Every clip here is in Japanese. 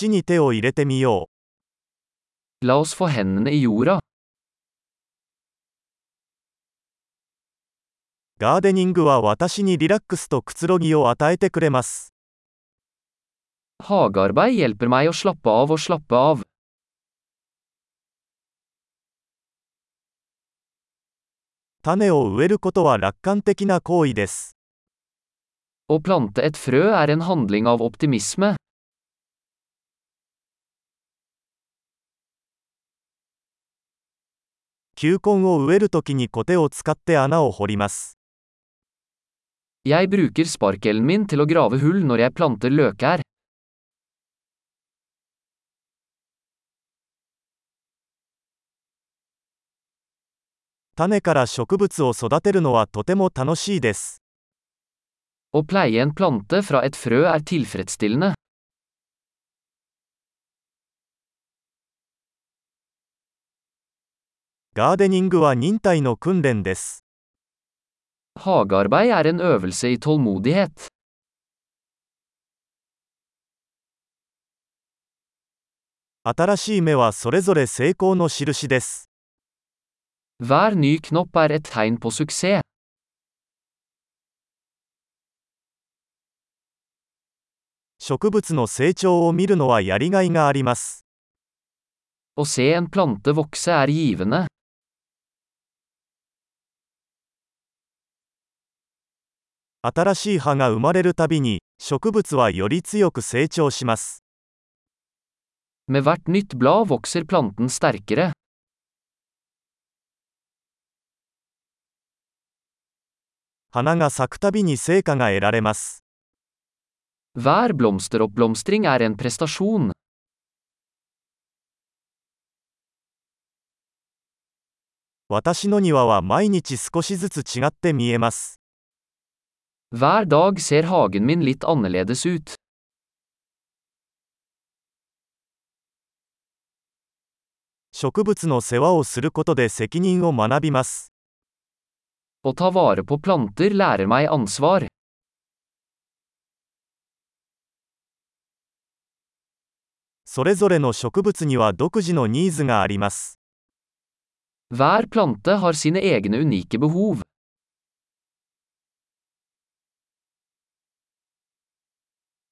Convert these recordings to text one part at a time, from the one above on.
土に手を入れてみよう。La oss få hendene i jorda. ガーデニングは私にリラックスとくつろぎを与えてくれます。Hagearbeid hjelper meg å slappe av og slappe av. 種を植えることは楽観的な行為です。Å plante et frø er en handling av optimisme. 球根を植えるときにコテを使って穴を掘ります。Jeg bruker sparkelen min til å grave hull når jeg planter løkær. 種から植物を育てるのはとても楽しいです。Å pleie en plante fra et frø er tilfredsstillende. ガーデニングは忍耐の訓練です。Hagearbeid er en øvelse i tålmodighet. 新しい芽はそれぞれ成功の印です。Hver ny knopp er et tegn på suksess. 植物の成長を見るのはやりがいがあります。Å se en plante vokse er givende. 新しい葉が生まれるたびに、植物はより強く成長します。Med hvert nytt blad vokser planten sterkere. 花が咲くたびに成果が得られます。Hver blomsteroppblomstring er en prestasjon. 私の庭は毎日少しずつ違って見えます。Hver dag ser hagen min litt annerledes ut. 植物の世話をすることで責任を学びます。Å ta vare på planter lærer meg ansvar. それぞれの植物には独自のニーズがあります。Hver plante har sine egne unike behov.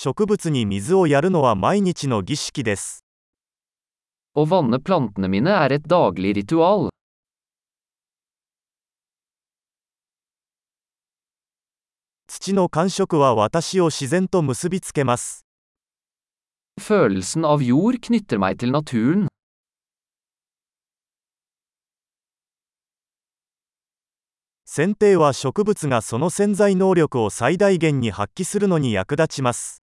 植物に水をやるのは毎日の儀式です。Å vanne plantene mine er et daglig ritual. 土の感触は私を自然と結びつけます。Følelsen av jord knytter meg til naturen. 剪定は植物がその潜在能力を最大限に発揮するのに役立ちます。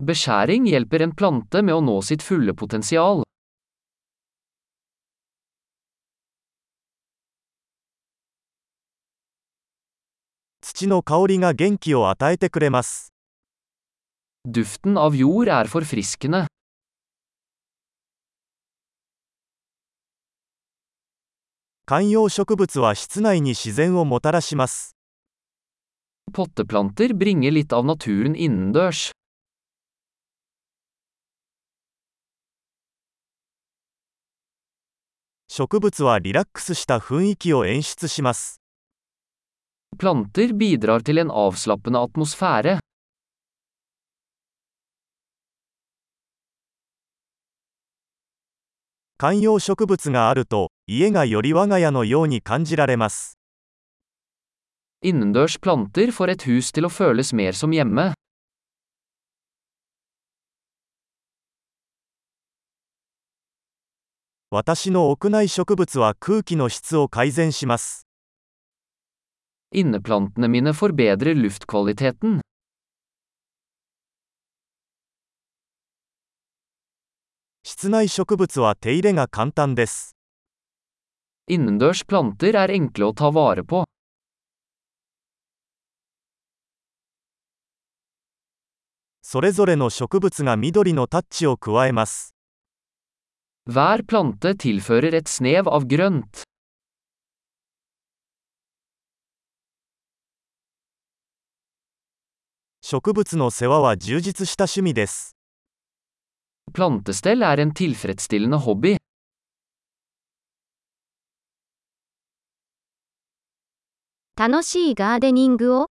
Beskjæring hjelper en plante med å nå sitt fulle potensial. 土の香りが元気を与えてくれます。Duften av jord er forfriskende. 観葉植物は室内に自然をもたらします。Potteplanter bringer litt av naturen innendørs. 植物はリラックスした雰囲気を演出します。Planter bidrar til en avslappende atmosfære. 観葉植物があると、家がより我が家のように感じられます。Innendørs planter får et hus til å føles mer som hjemme. 私の屋内植物は空気の質を改善します。Inneplantene mine forbedrer luftkvaliteten. 室内植物は手入れが簡単です。Innendørs planter er enkle å ta vare på. それぞれの植物が緑のタッチを加えます。Hver plante tilfører et snev av grønt. 植物の世話は充実した趣味です。Plantestell er en tilfredsstillende hobby. 楽しいガーデニングを